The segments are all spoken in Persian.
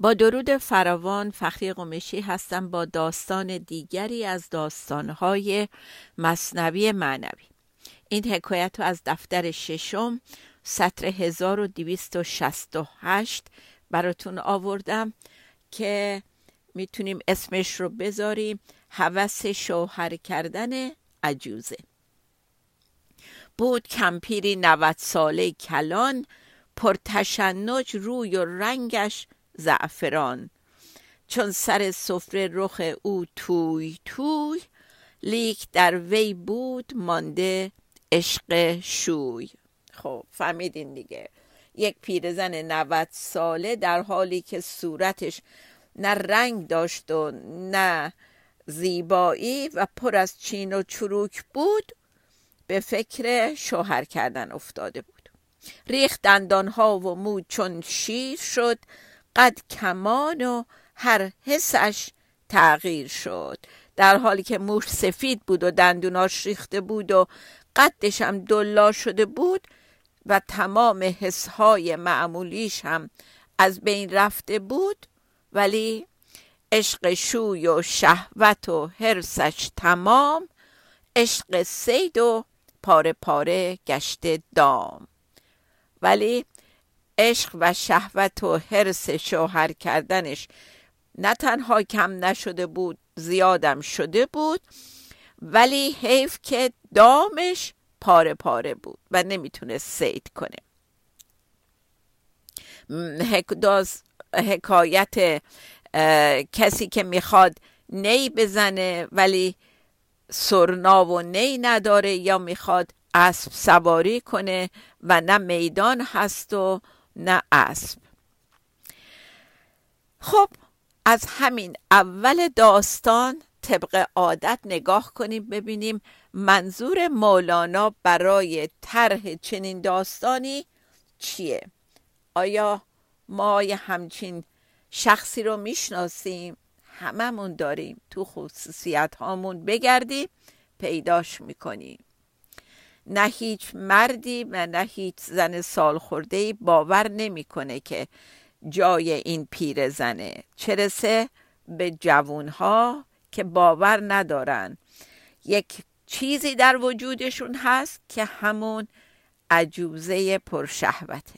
با درود فراوان فخری قمشی هستم با داستان دیگری از داستانهای مصنوی معنوی. این حکایت رو از دفتر ششم سطر 1268 براتون آوردم که می‌تونیم اسمش رو بذاریم هوس شوهر کردن عجوزه. بود کمپیری نوت ساله کلان پرتشنج روی و رنگش زعفران. چون سر سفره رخ او توی توی لیک در وی بود مانده عشق شوی. خب فهمیدین دیگه. یک پیرزن 90 ساله در حالی که صورتش نه رنگ داشت و نه زیبایی و پر از چین و چروک بود به فکر شوهر کردن افتاده بود. ریخت دندانها و مو چون شیر شد قد کمان و هر حسش تغییر شد. در حالی که موش سفید بود و دندوناش ریخته بود و قدش هم دلا شده بود و تمام حسهای معمولیش هم از بین رفته بود ولی عشق شوی و شهوت و حرسش تمام عشق سید و پاره پاره گشته دام. ولی عشق و شهوت و حرس شوهر کردنش نه تنها کم نشده بود زیادم شده بود ولی حیف که دامش پاره پاره بود و نمی‌تونه سید کنه. حکایت کسی که می‌خواد نی بزنه ولی سرنا و نی نداره یا می‌خواد اسب سواری کنه و نه میدان هست و نه اسب. خب از همین اول داستان طبق عادت نگاه کنیم ببینیم منظور مولانا برای طرح چنین داستانی چیه. آیا ما یه همچین شخصی رو می‌شناسیم؟ هممون داریم تو خصوصیت هامون بگردیم پیداش می‌کنیم. نه هیچ مردی و نه هیچ زن سال خورده باور نمی‌کنه که جای این پیر زنه. چرسه به جوونها که باور ندارن. یک چیزی در وجودشون هست که همون عجوزه پرشهوته.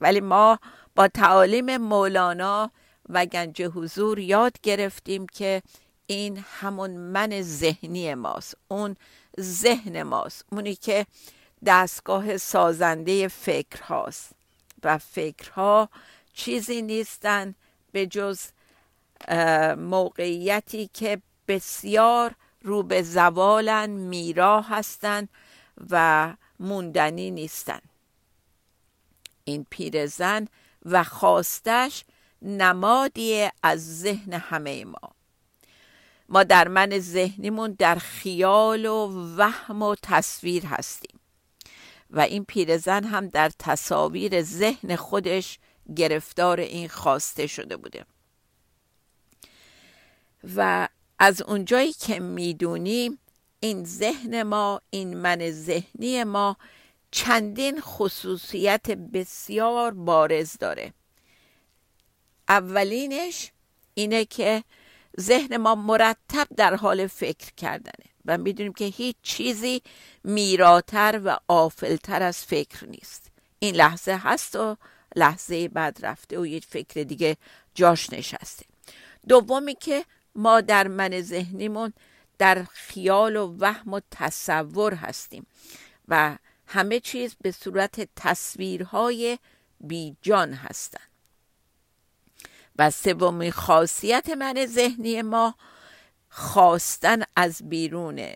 ولی ما با تعالیم مولانا و گنج حضور یاد گرفتیم که این همون من ذهنی ماست. اون ذهن ماست. اونی که دستگاه سازنده فکر هاست و فکرها چیزی نیستن به جز موقعیتی که بسیار رو به زوالن میرا هستن و موندنی نیستن. این پیرزن و خواستش نمادی از ذهن همه ما. ما در من ذهنیمون در خیال و وهم و تصویر هستیم. و این پیرزن هم در تصاویر ذهن خودش گرفتار این خواسته شده بوده. و از اونجایی که می‌دونیم این ذهن ما این من ذهنی ما چندین خصوصیت بسیار بارز داره. اولینش اینه که ذهن ما مرتب در حال فکر کردنه و می‌دونیم که هیچ چیزی میراتر و آفلتر از فکر نیست. این لحظه هست و لحظه بعد رفته و یک فکر دیگه جاش نشسته. دومی که ما در من ذهنیمون در خیال و وهم و تصور هستیم و همه چیز به صورت تصویرهای بیجان هستند و سومین خاصیت من ذهنی ما خواستن از بیرون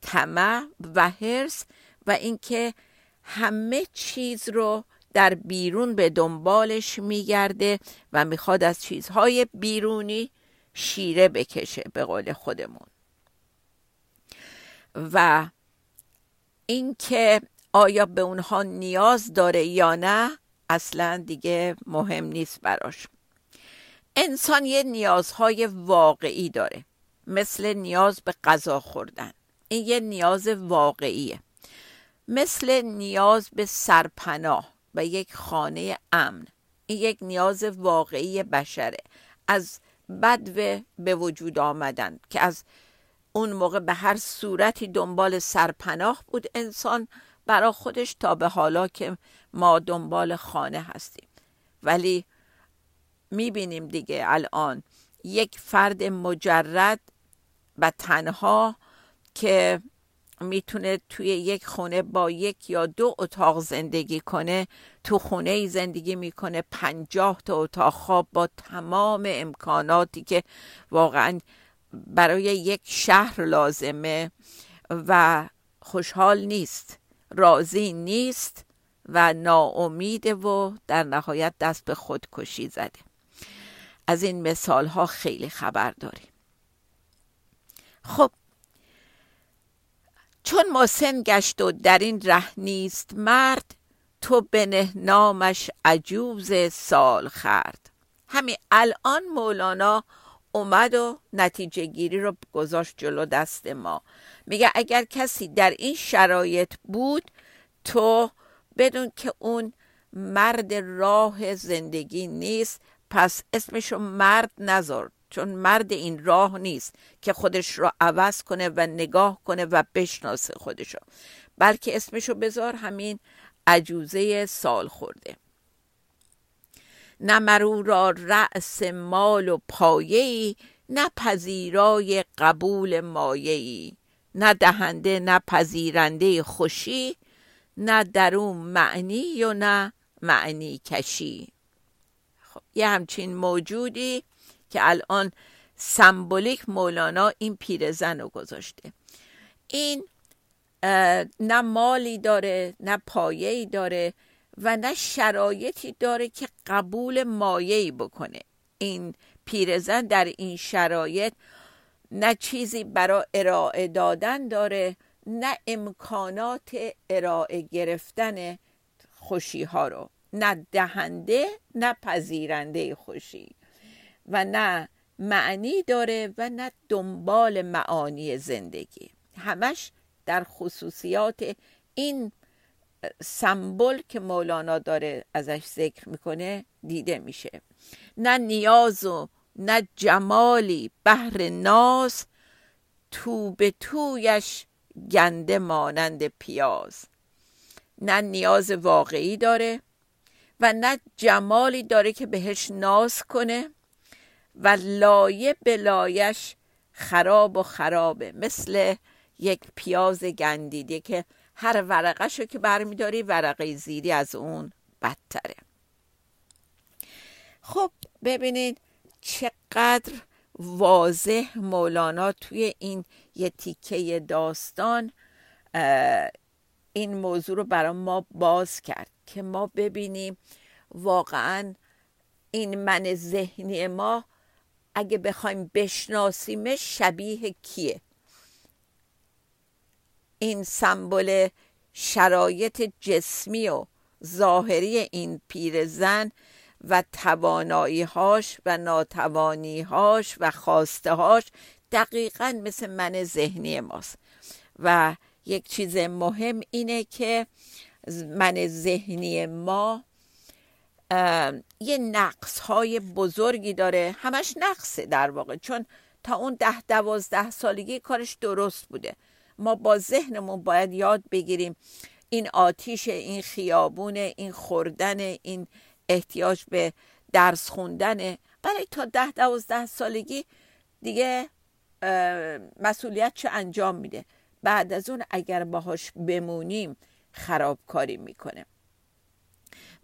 طمع و حرس و اینکه همه چیز رو در بیرون به دنبالش میگرده و می‌خواد از چیزهای بیرونی شیره بکشه به قول خودمون. و اینکه آیا به اونها نیاز داره یا نه اصلا دیگه مهم نیست براش. انسان یه نیازهای واقعی داره. مثل نیاز به غذا خوردن. این یه نیاز واقعیه. مثل نیاز به سرپناه و یک خانه امن. این یک نیاز واقعی بشره. از بدو به وجود آمدن که از اون موقع به هر صورتی دنبال سرپناه بود انسان برا خودش تا به حالا که ما دنبال خانه هستیم. ولی می‌بینیم دیگه الان. یک فرد مجرد و تنها که می‌تونه توی یک خونه با یک یا دو اتاق زندگی کنه تو خونه ای زندگی می‌کنه پنجاه تا اتاق خواب با تمام امکاناتی که واقعا برای یک شهر لازمه و خوشحال نیست راضی نیست و ناامیده و در نهایت دست به خودکشی زده. از این مثال ها خیلی خبر داریم. خب چون مسن گشت و در این ره نیست مرد تو بنه نامش عجوز سال خرد. همین الان مولانا اومد و نتیجه گیری رو گذاشت جلو دست ما. میگه اگر کسی در این شرایط بود تو بدون که اون مرد راه زندگی نیست پس اسمشو مرد نذار چون مرد این راه نیست که خودش رو عوض کنه و نگاه کنه و بشناسه خودشو. بلکه اسمشو بذار همین عجوزه سال خورده. نه مرو را رأس مال و پایه‌ای نه پذیرای قبول مایه‌ای. نه دهنده نه پذیرنده خوشی نه درون معنی و نه معنی کشی. یه همچین موجودی که الان سمبولیک مولانا این پیرزن رو گذاشته. این نه مالی داره نه پایه‌ای داره و نه شرایطی داره که قبول مایه‌ای بکنه. این پیرزن در این شرایط نه چیزی برای ارائه دادن داره نه امکانات ارائه گرفتن خوشی ها رو. نه دهنده نه پذیرنده خوشی و نه معنی داره و نه دنبال معانی زندگی. همش در خصوصیات این سمبل که مولانا داره ازش ذکر می‌کنه دیده میشه. نه نیاز و نه جمالی بهر ناز تو به تویش گنده مانند پیاز. نه نیاز واقعی داره و نه جمالی داره که بهش ناز کنه و لایه به لایش خراب و خرابه. مثل یک پیاز گندیده که هر ورقه که برمیداری ورقه زیری از اون بدتره. خب ببینید چقدر واضح مولانا توی این یه تیکه داستان این موضوع رو برای ما باز کرد که ما ببینیم واقعا این من ذهنی ما اگه بخوایم بشناسیمش شبیه کیه. این سمبل شرایط جسمی و ظاهری این پیرزن و تواناییهاش و ناتوانیهاش و هاش دقیقا مثل من ذهنی ماست. و یک چیز مهم اینه که من ذهنی ما یه نقص های بزرگی داره. همش نقصه در واقع. چون تا اون ده دوازده سالگی کارش درست بوده. ما با ذهنمون باید یاد بگیریم این آتیش این خیابون این خوردن این احتیاج به درس خوندن. ولی تا ده دوازده سالگی دیگه مسئولیت چه انجام میده؟ بعد از اون اگر باهاش بمونیم خرابکاری می‌کنه.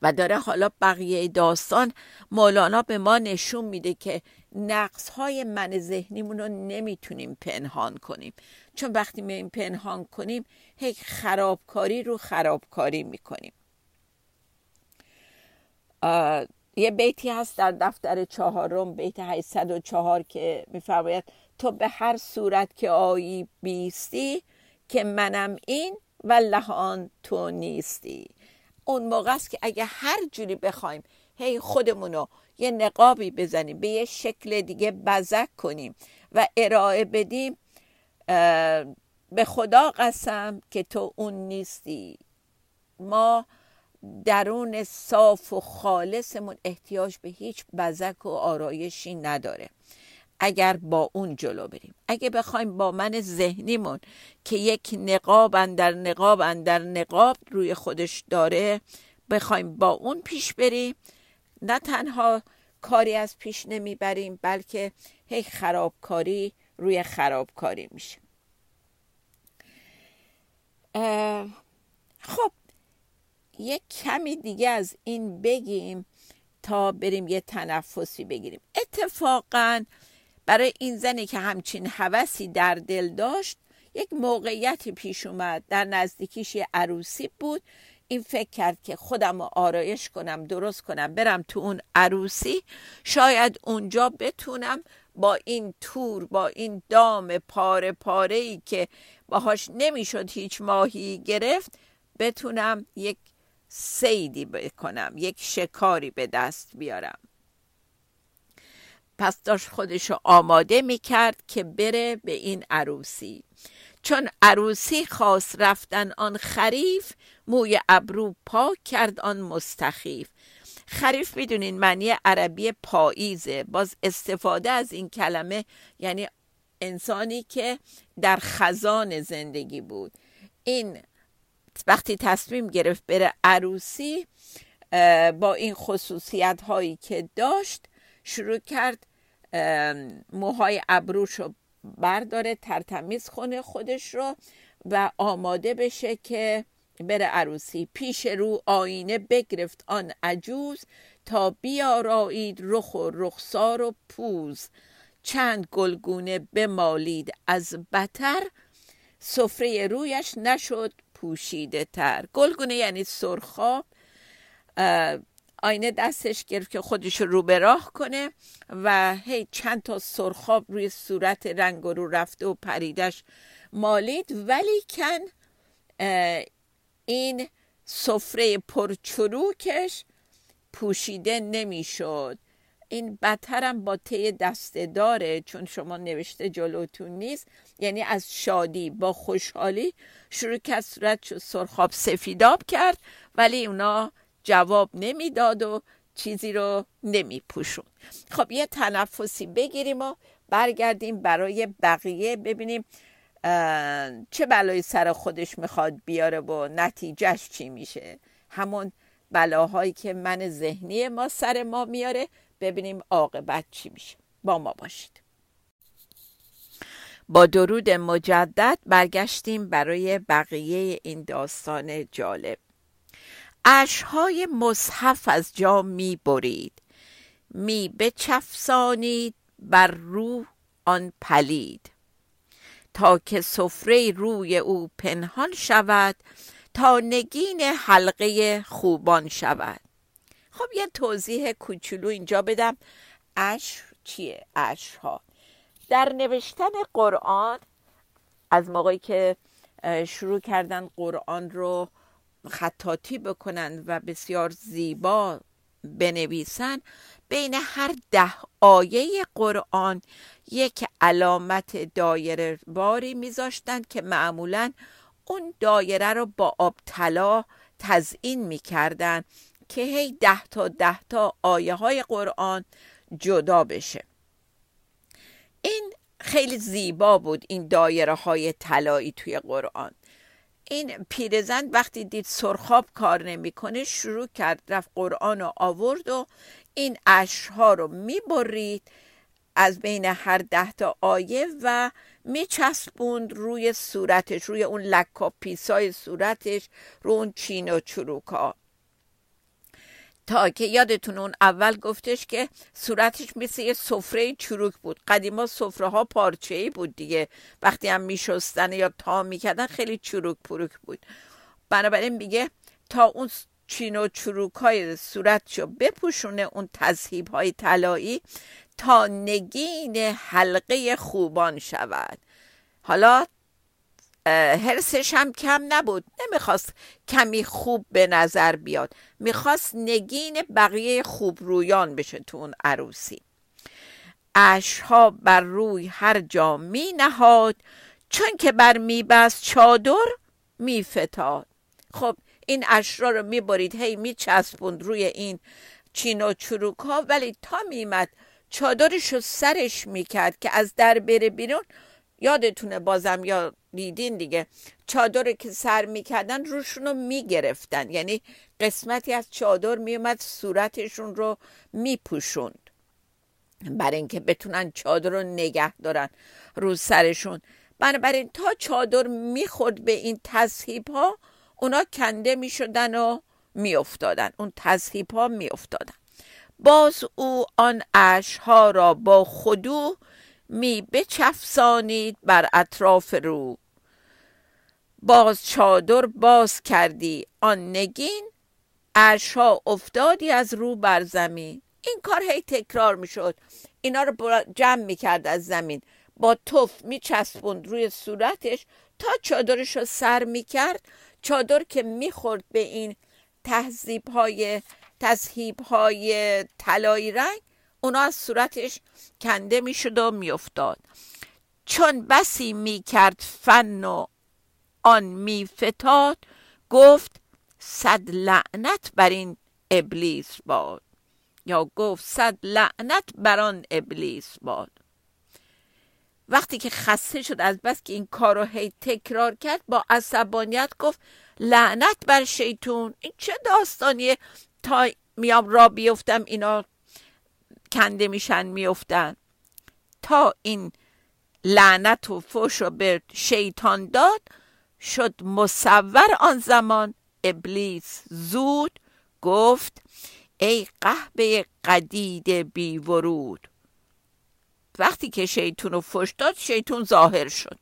و داره حالا بقیه داستان مولانا به ما نشون میده که نقص های من ذهنیمون رو نمی‌تونیم پنهان کنیم. چون وقتی می پنهان کنیم هیچ خرابکاری رو خرابکاری می‌کنیم. یه بیتی هست در دفتر چهارم بیت 804 که میفرماید تو به هر صورت که آیی بیستی که منم این و لهان تو نیستی. اون موقع است که اگه هر جوری بخوایم هی خودمونو یه نقابی بزنیم به یه شکل دیگه بزک کنیم و ارائه بدیم به خدا قسم که تو اون نیستی. ما درون صاف و خالصمون احتیاج به هیچ بزک و آرایشی نداره. اگر با اون جلو بریم. اگه بخوایم با من ذهنیمون که یک نقاب در نقاب در نقاب روی خودش داره بخوایم با اون پیش بریم. نه تنها کاری از پیش نمی‌بریم بلکه هی خرابکاری روی خرابکاری میشه. خب یک کمی دیگه از این بگیم تا بریم یه تنفسی بگیریم. اتفاقا برای این زنی که همچین حوثی در دل داشت یک موقعیتی پیش اومد. در نزدیکیش یه عروسی بود. این فکر کرد که خودم رو آرایش کنم درست کنم برم تو اون عروسی. شاید اونجا بتونم با این تور با این دام پاره پاره ای که باهاش نمی‌شد هیچ ماهی گرفت بتونم یک سیدی بکنم یک شکاری به دست بیارم. پس داشت خودشو آماده می‌کرد که بره به این عروسی. چون عروسی خواست رفتن آن خریف موی ابرو پاک کرد آن مستخیف. خریف می‌دونین معنی عربی پاییزه. باز استفاده از این کلمه یعنی انسانی که در خزان زندگی بود. این وقتی تصمیم گرفت بره عروسی با این خصوصیت هایی که داشت شروع کرد موهای ابروش رو برداره ترتمیز خونه خودش رو و آماده بشه که بره عروسی. پیش رو آینه بگرفت آن عجوز تا بیارایید رخ و رخسار و پوز. چند گلگونه بمالید از بتر سفره رویش نشد پوشیده تر. گلگونه یعنی سرخاب آینه دستش گرفت که خودش رو به راه کنه و هی چند تا سرخاب روی صورت رنگ رو رفته و پریدش مالید. ولی کن این سفره پرچروکش پوشیده نمی‌شد. این بدترم با طی دسته داره چون شما نوشته جلوتون نیست. یعنی از شادی با خوشحالی شروع کرد صورت سرخاب سفیداب کرد. ولی اونا جواب نمی‌داد و چیزی رو نمی پوشون. خب یه تنفسی بگیریم و برگردیم برای بقیه. ببینیم چه بلایی سر خودش می‌خواد بیاره و نتیجهش چی میشه. همون بلاهایی که من ذهنی ما سر ما میاره. ببینیم عاقبت چی میشه. با ما باشید. با درود مجدد برگشتیم برای بقیه این داستان جالب. اشهای مصحف از جا می برید می بچفسانید بر رو آن پلید. تا که سفره روی او پنهان شود تا نگین حلقه خوبان شود. خب یه توضیح کوچولو اینجا بدم. اش چیه؟ اش ها در نوشتن قرآن از موقعی که شروع کردن قرآن رو خطاطی بکنن و بسیار زیبا بنویسن بین هر ده آیه قرآن یک علامت دایره باری میذاشتند که معمولا اون دایره رو با آب طلا تزئین می‌کردن که هی ده تا ده تا آیه های قرآن جدا بشه. این خیلی زیبا بود این دایره های طلایی توی قرآن. این پیرزن وقتی دید سرخاب کار نمی‌کنه شروع کرد رفت قرآن رو آورد و این اشها رو می‌برید از بین هر ده تا آیه و میچسبوند روی صورتش روی اون لکا پیسای صورتش رو اون چین و چروکا تا که یادتون اون اول گفتش که صورتش مثل یه سفره چروک بود. قدیما سفره ها پارچه ای بود دیگه. وقتی هم میشستن یا تا می‌کردن خیلی چروک پروک بود. بنابراین میگه تا اون چین و چروک های صورتشو بپوشونه اون تذهیب های طلایی تا نگین حلقه خوبان شود. حالا حرسش هم کم نبود. نمی‌خواست کمی خوب به نظر بیاد. می‌خواست نگین بقیه خوب رویان بشه تو اون عروسی. اشها بر روی هر جا می نهاد چون که بر میبست چادر میفتاد. خب این اشرا رو می‌برید هی میچسبوند روی این چین و چروک ها. ولی تا میمد چادرش رو سرش می‌کرد که از در بره بیرون یادتونه بازم یا دیدین دیگه چادر که سر می‌کردن روشون رو می‌گرفتن. یعنی قسمتی از چادر میومد صورتشون رو میپوشوند. برای اینکه بتونن چادر رو نگه دارن رو سرشون. بنابراین تا چادر می‌خورد به این تصحیب ها اونا کنده می‌شدن و میافتادن. اون تصحیب ها میافتادن. باز او آن اشها را با خودو می بچفسانید بر اطراف رو. باز چادر باز کردی آن نگین اشها افتادی از رو بر زمین. این کار هی تکرار می‌شد. اینا رو جمع می‌کرد از زمین. با توف میچسبوند روی صورتش تا چادرش رو سر می‌کرد. چادر که می‌خورد به این تهذیب های تصحیب های طلایی رنگ اونا از صورتش کنده می‌شد و میافتاد. چون بسی می‌کرد فن و آن میفتاد گفت صد لعنت بر این ابلیس باد. یا گفت صد لعنت بر آن ابلیس باد. وقتی که خسته شد از بس که این کار رو هی تکرار کرد با عصبانیت گفت لعنت بر شیطون. این چه داستانیه؟ تا میام را بیفتم اینا کنده میشن میفتن. تا این لعنت و فش رو به شیطان داد شد مصور آن زمان. ابلیس زود گفت ای قهبه قدید بی ورود. وقتی که شیطون رو فش داد شیطون ظاهر شد.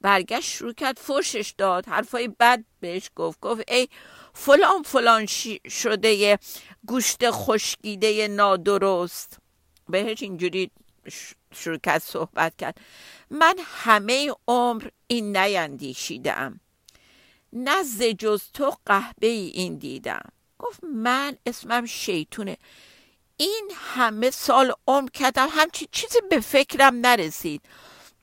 برگشت شروع کرد فشش داد. حرفای بد بهش گفت. گفت ای فلان فلان شده گوشت خشکیده نادرست. بهش اینجوری شروع کرد صحبت کرد. من همه عمر این نیندیشیدم. نه جز تو قهبه این دیدم. گفت من اسمم شیطونه. این همه سال عمر کردم. همچی چیزی به فکرم نرسید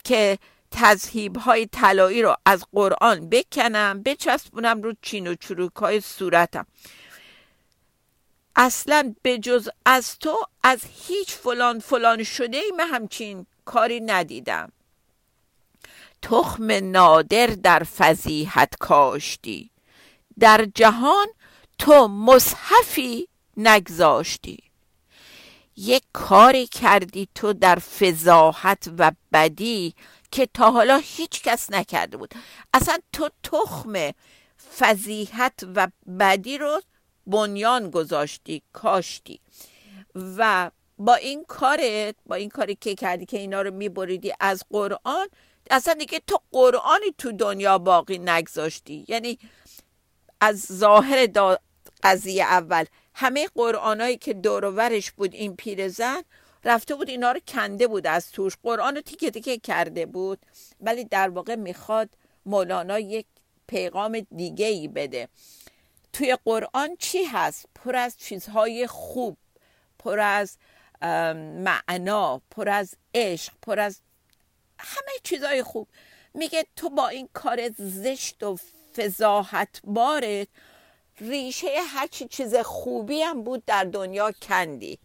که تذهیب های طلایی رو از قرآن بکنم بچسبونم رو چین و چروک های صورتم. اصلا به جز از تو از هیچ فلان فلان شده ای من همچین کاری ندیدم. تخم نادر در فضیحت کاشتی. در جهان تو مصحفی نگذاشتی. یک کاری کردی تو در فضاحت و بدی که تا حالا هیچ کس نکرده بود. اصلا تو تخم فضیحت و بدی رو بنیان گذاشتی کاشتی. و با این کارت با این کاری که کردی که اینا رو میبریدی از قرآن اصلا دیگه تو قرآنی تو دنیا باقی نگذاشتی. یعنی از ظاهر قضیه اول همه قرآنایی که دورورش بود این پیرزن رفته بود اینا رو کنده بود از توش. قرآن رو تیکه تیکه کرده بود. ولی در واقع می‌خواد مولانا یک پیغام دیگه ای بده. توی قرآن چی هست؟ پر از چیزهای خوب پر از معنا پر از عشق پر از همه چیزهای خوب. میگه تو با این کار زشت و فضاحت بارت ریشه هر چیز خوبی هم بود در دنیا کندی.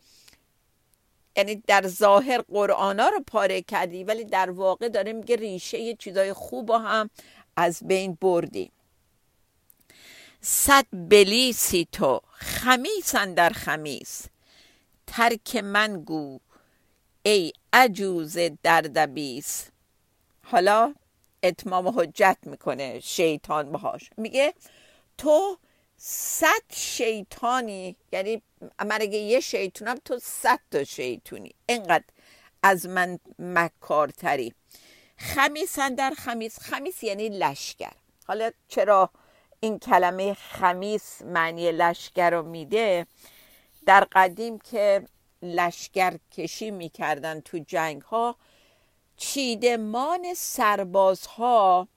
یعنی در ظاهر قرآنا رو پاره کردی ولی در واقع داره میگه ریشه چیزای خوب هم از بین بردی. صد بلیسی تو خمیسن در خمیس. ترک من گو ای عجوز دردبیس. حالا اتمام حجت می‌کنه شیطان باهاش. میگه تو صد شیطانی یعنی من اگه یه شیطونم تو صد تا شیطونی. اینقدر از من مکارتری. خمیسن در خمیس. خمیس یعنی لشکر. حالا چرا این کلمه خمیس معنی لشکر رو میده؟ در قدیم که لشکر کشی می‌کردن تو جنگ ها چیدمان سربازها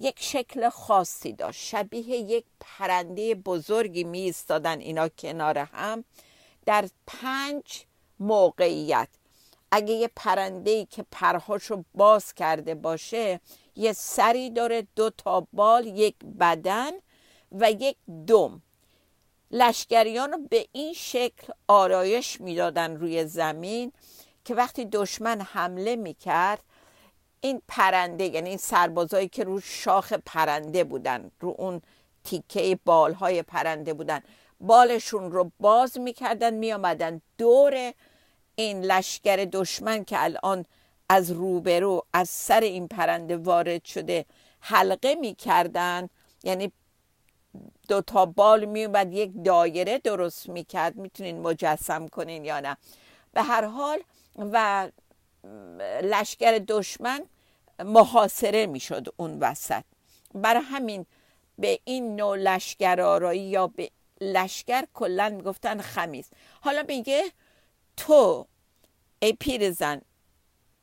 یک شکل خاصی داشت. شبیه یک پرنده بزرگی می ایستادن اینا کنار هم. در پنج موقعیت. اگه یه پرنده ای که پرهاشو باز کرده باشه یه سری داره دو تا بال یک بدن و یک دم. لشکریان رو به این شکل آرایش می‌دادن روی زمین که وقتی دشمن حمله می‌کرد این پرنده یعنی این سربازایی که رو شاخ پرنده بودن رو اون تیکه بالهای پرنده بودن بالشون رو باز می‌کردن میامدن دور این لشکر دشمن که الان از روبرو از سر این پرنده وارد شده حلقه می‌کردن. یعنی دو تا بال میومد یک دایره درست می‌کرد. می‌تونین مجسم کنین یا نه. به هر حال و لشکر دشمن محاصره می‌شد اون وسط. برای همین به این نوع لشکر آرایی یا به لشکر کلا می‌گفتن خمیز حالا میگه تو ای پیرزن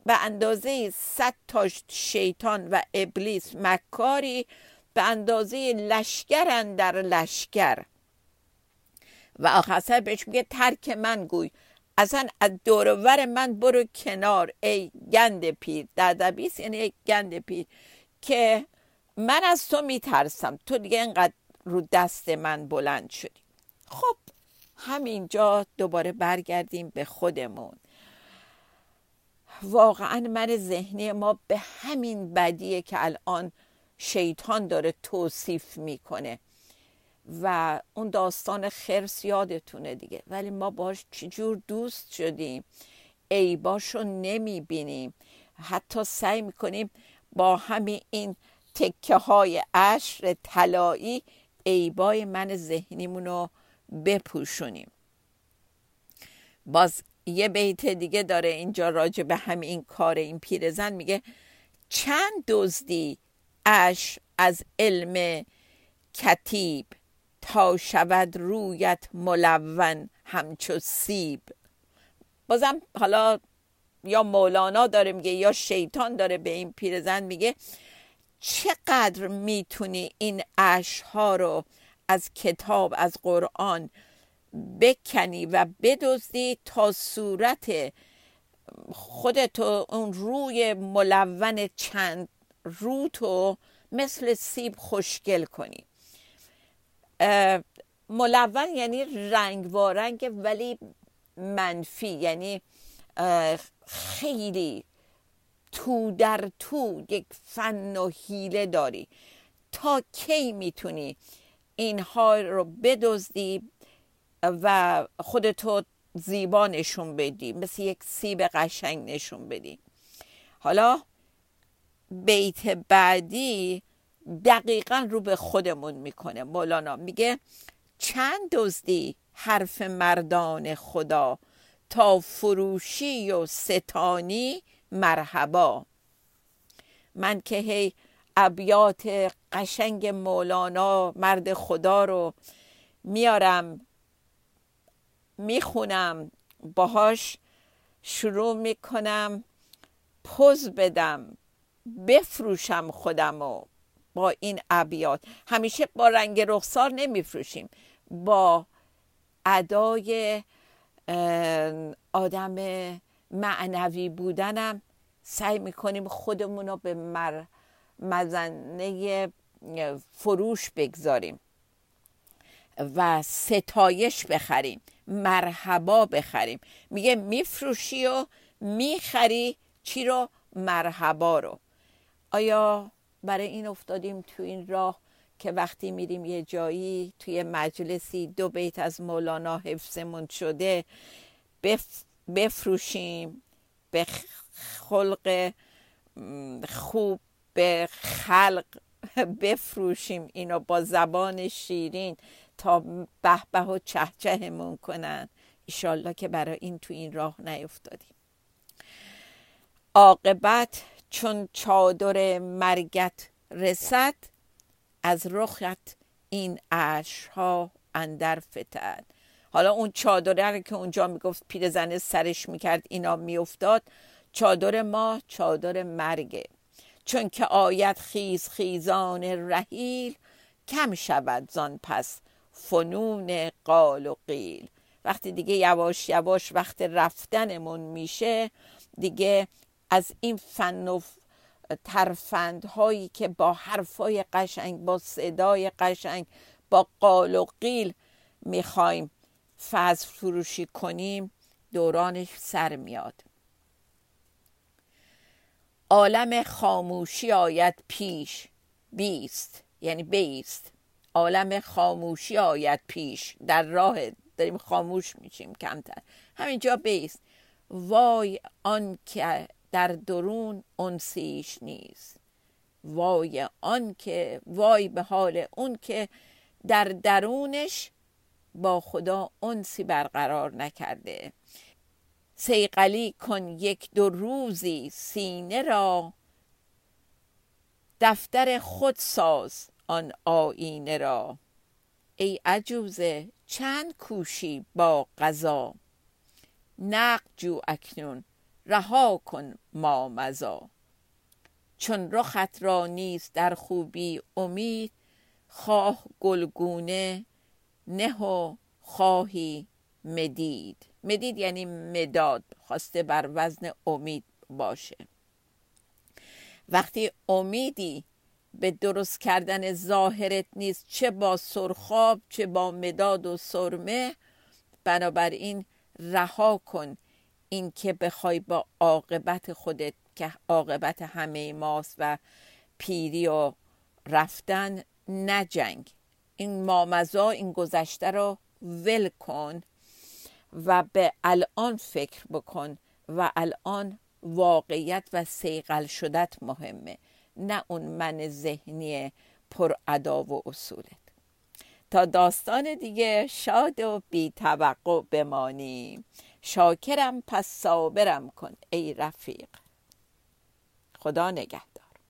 به اندازه صد تا شیطان و ابلیس مکاری به اندازه لشکر در لشکر. و آخر بهش میگه ترک من گوی. اصلا از دورور من برو کنار ای گند پیر. در دبیس یعنی ای گند پیر. که من از تو میترسم. تو دیگه اینقدر رو دست من بلند شدی. خب همینجا دوباره برگردیم به خودمون. واقعا من ذهنی ما به همین بدیه که الان شیطان داره توصیف می‌کنه. و اون داستان خرس یادتونه دیگه. ولی ما باش چجور دوست شدیم. عیباشو نمی‌بینیم. حتی سعی می‌کنیم با همین این تکه های عشر طلایی عیبای من ذهنیمون رو بپوشونیم. باز یه بیت دیگه داره اینجا راجع به همین کار این پیرزن. میگه چند دزدی اش از علم کتیب تا شود رویت ملون همچو سیب. بازم حالا یا مولانا داره میگه یا شیطان داره به این پیرزن میگه چقدر می‌تونی این اشها رو از کتاب از قرآن بکنی و بدزدی تا صورت خودتو اون روی ملون چند روتو مثل سیب خوشگل کنی؟ ملون یعنی رنگ وارنگ ولی منفی یعنی خیلی تو در تو یک فن و حیله داری. تا کی می‌تونی اینها رو بدزدی و خودتو زیبا نشون بدی مثل یک سیب قشنگ نشون بدی. حالا بیت بعدی دقیقا رو به خودمون می‌کنه مولانا. میگه چند دزدی حرف مردان خدا تا فروشی و ستانی مرحبا. من که هی ابیات قشنگ مولانا مرد خدا رو میارم می‌خونم باهاش شروع می‌کنم پوز بدم بفروشم خودم و با این ابیات. همیشه با رنگ رخسار نمیفروشیم. با ادای آدم معنوی بودنم سعی می‌کنیم خودمون رو به مر... مزنه فروش بگذاریم و ستایش بخریم مرحبا بخریم. میگه میفروشی و می‌خری چی رو؟ مرحبا رو. آیا برای این افتادیم تو این راه که وقتی میریم یه جایی توی مجلسی دو بیت از مولانا حفظمون شده بفروشیم به خلق خوب به خلق بفروشیم اینو با زبان شیرین تا به به و چهچهمون کنن. ایشالله که برای این تو این راه نیفتادیم. عاقبت چون چادر مرگت رسد از رخت این ها اندر فتد. حالا اون چادره که اونجا می‌گفت پیرزن سرش می‌کرد اینا میافتاد. چادر ما چادر مرگه چون که آیت خیز خیزان رحیل کم شود زان پس فنون قال و قیل. وقتی دیگه یواش یواش وقت رفتنمون میشه دیگه از این فن و ترفندهایی که با حرفای قشنگ با صدای قشنگ با قال و قیل می‌خوایم فضل فروشی کنیم دورانش سر میاد. عالم خاموشی آید پیش بیست یعنی بیست. عالم خاموشی آید پیش در راه داریم خاموش میشیم کمتر. همینجا بیست. وای آن که در درون انسیش نیست. وای آن که وای به حال اون که در درونش با خدا انسی برقرار نکرده. سیقلی کن یک دو روزی سینه را دفتر خود ساز آن آینه را. ای عجوزه چند کوشی با قضا؟ نقد جو اکنون. رها کن ما مزا. چون رخت را نیست در خوبی امید خواه گلگونه نه و خواهی مدید. مدید یعنی مداد خواسته بر وزن امید باشه. وقتی امیدی به درست کردن ظاهرت نیست چه با سرخاب چه با مداد و سرمه بنابراین رها کن این که بخوای با عاقبت خودت که عاقبت همه ماست و پیری و رفتن نجنگ این مامزا این گذشته رو ول کن و به الان فکر بکن و الان واقعیت و سیقل شدت مهمه نه اون من ذهنی پر ادا و اصولت. تا داستان دیگه شاد و بی توقع بمانی شاکرم پس صابرم کن ای رفیق. خدا نگه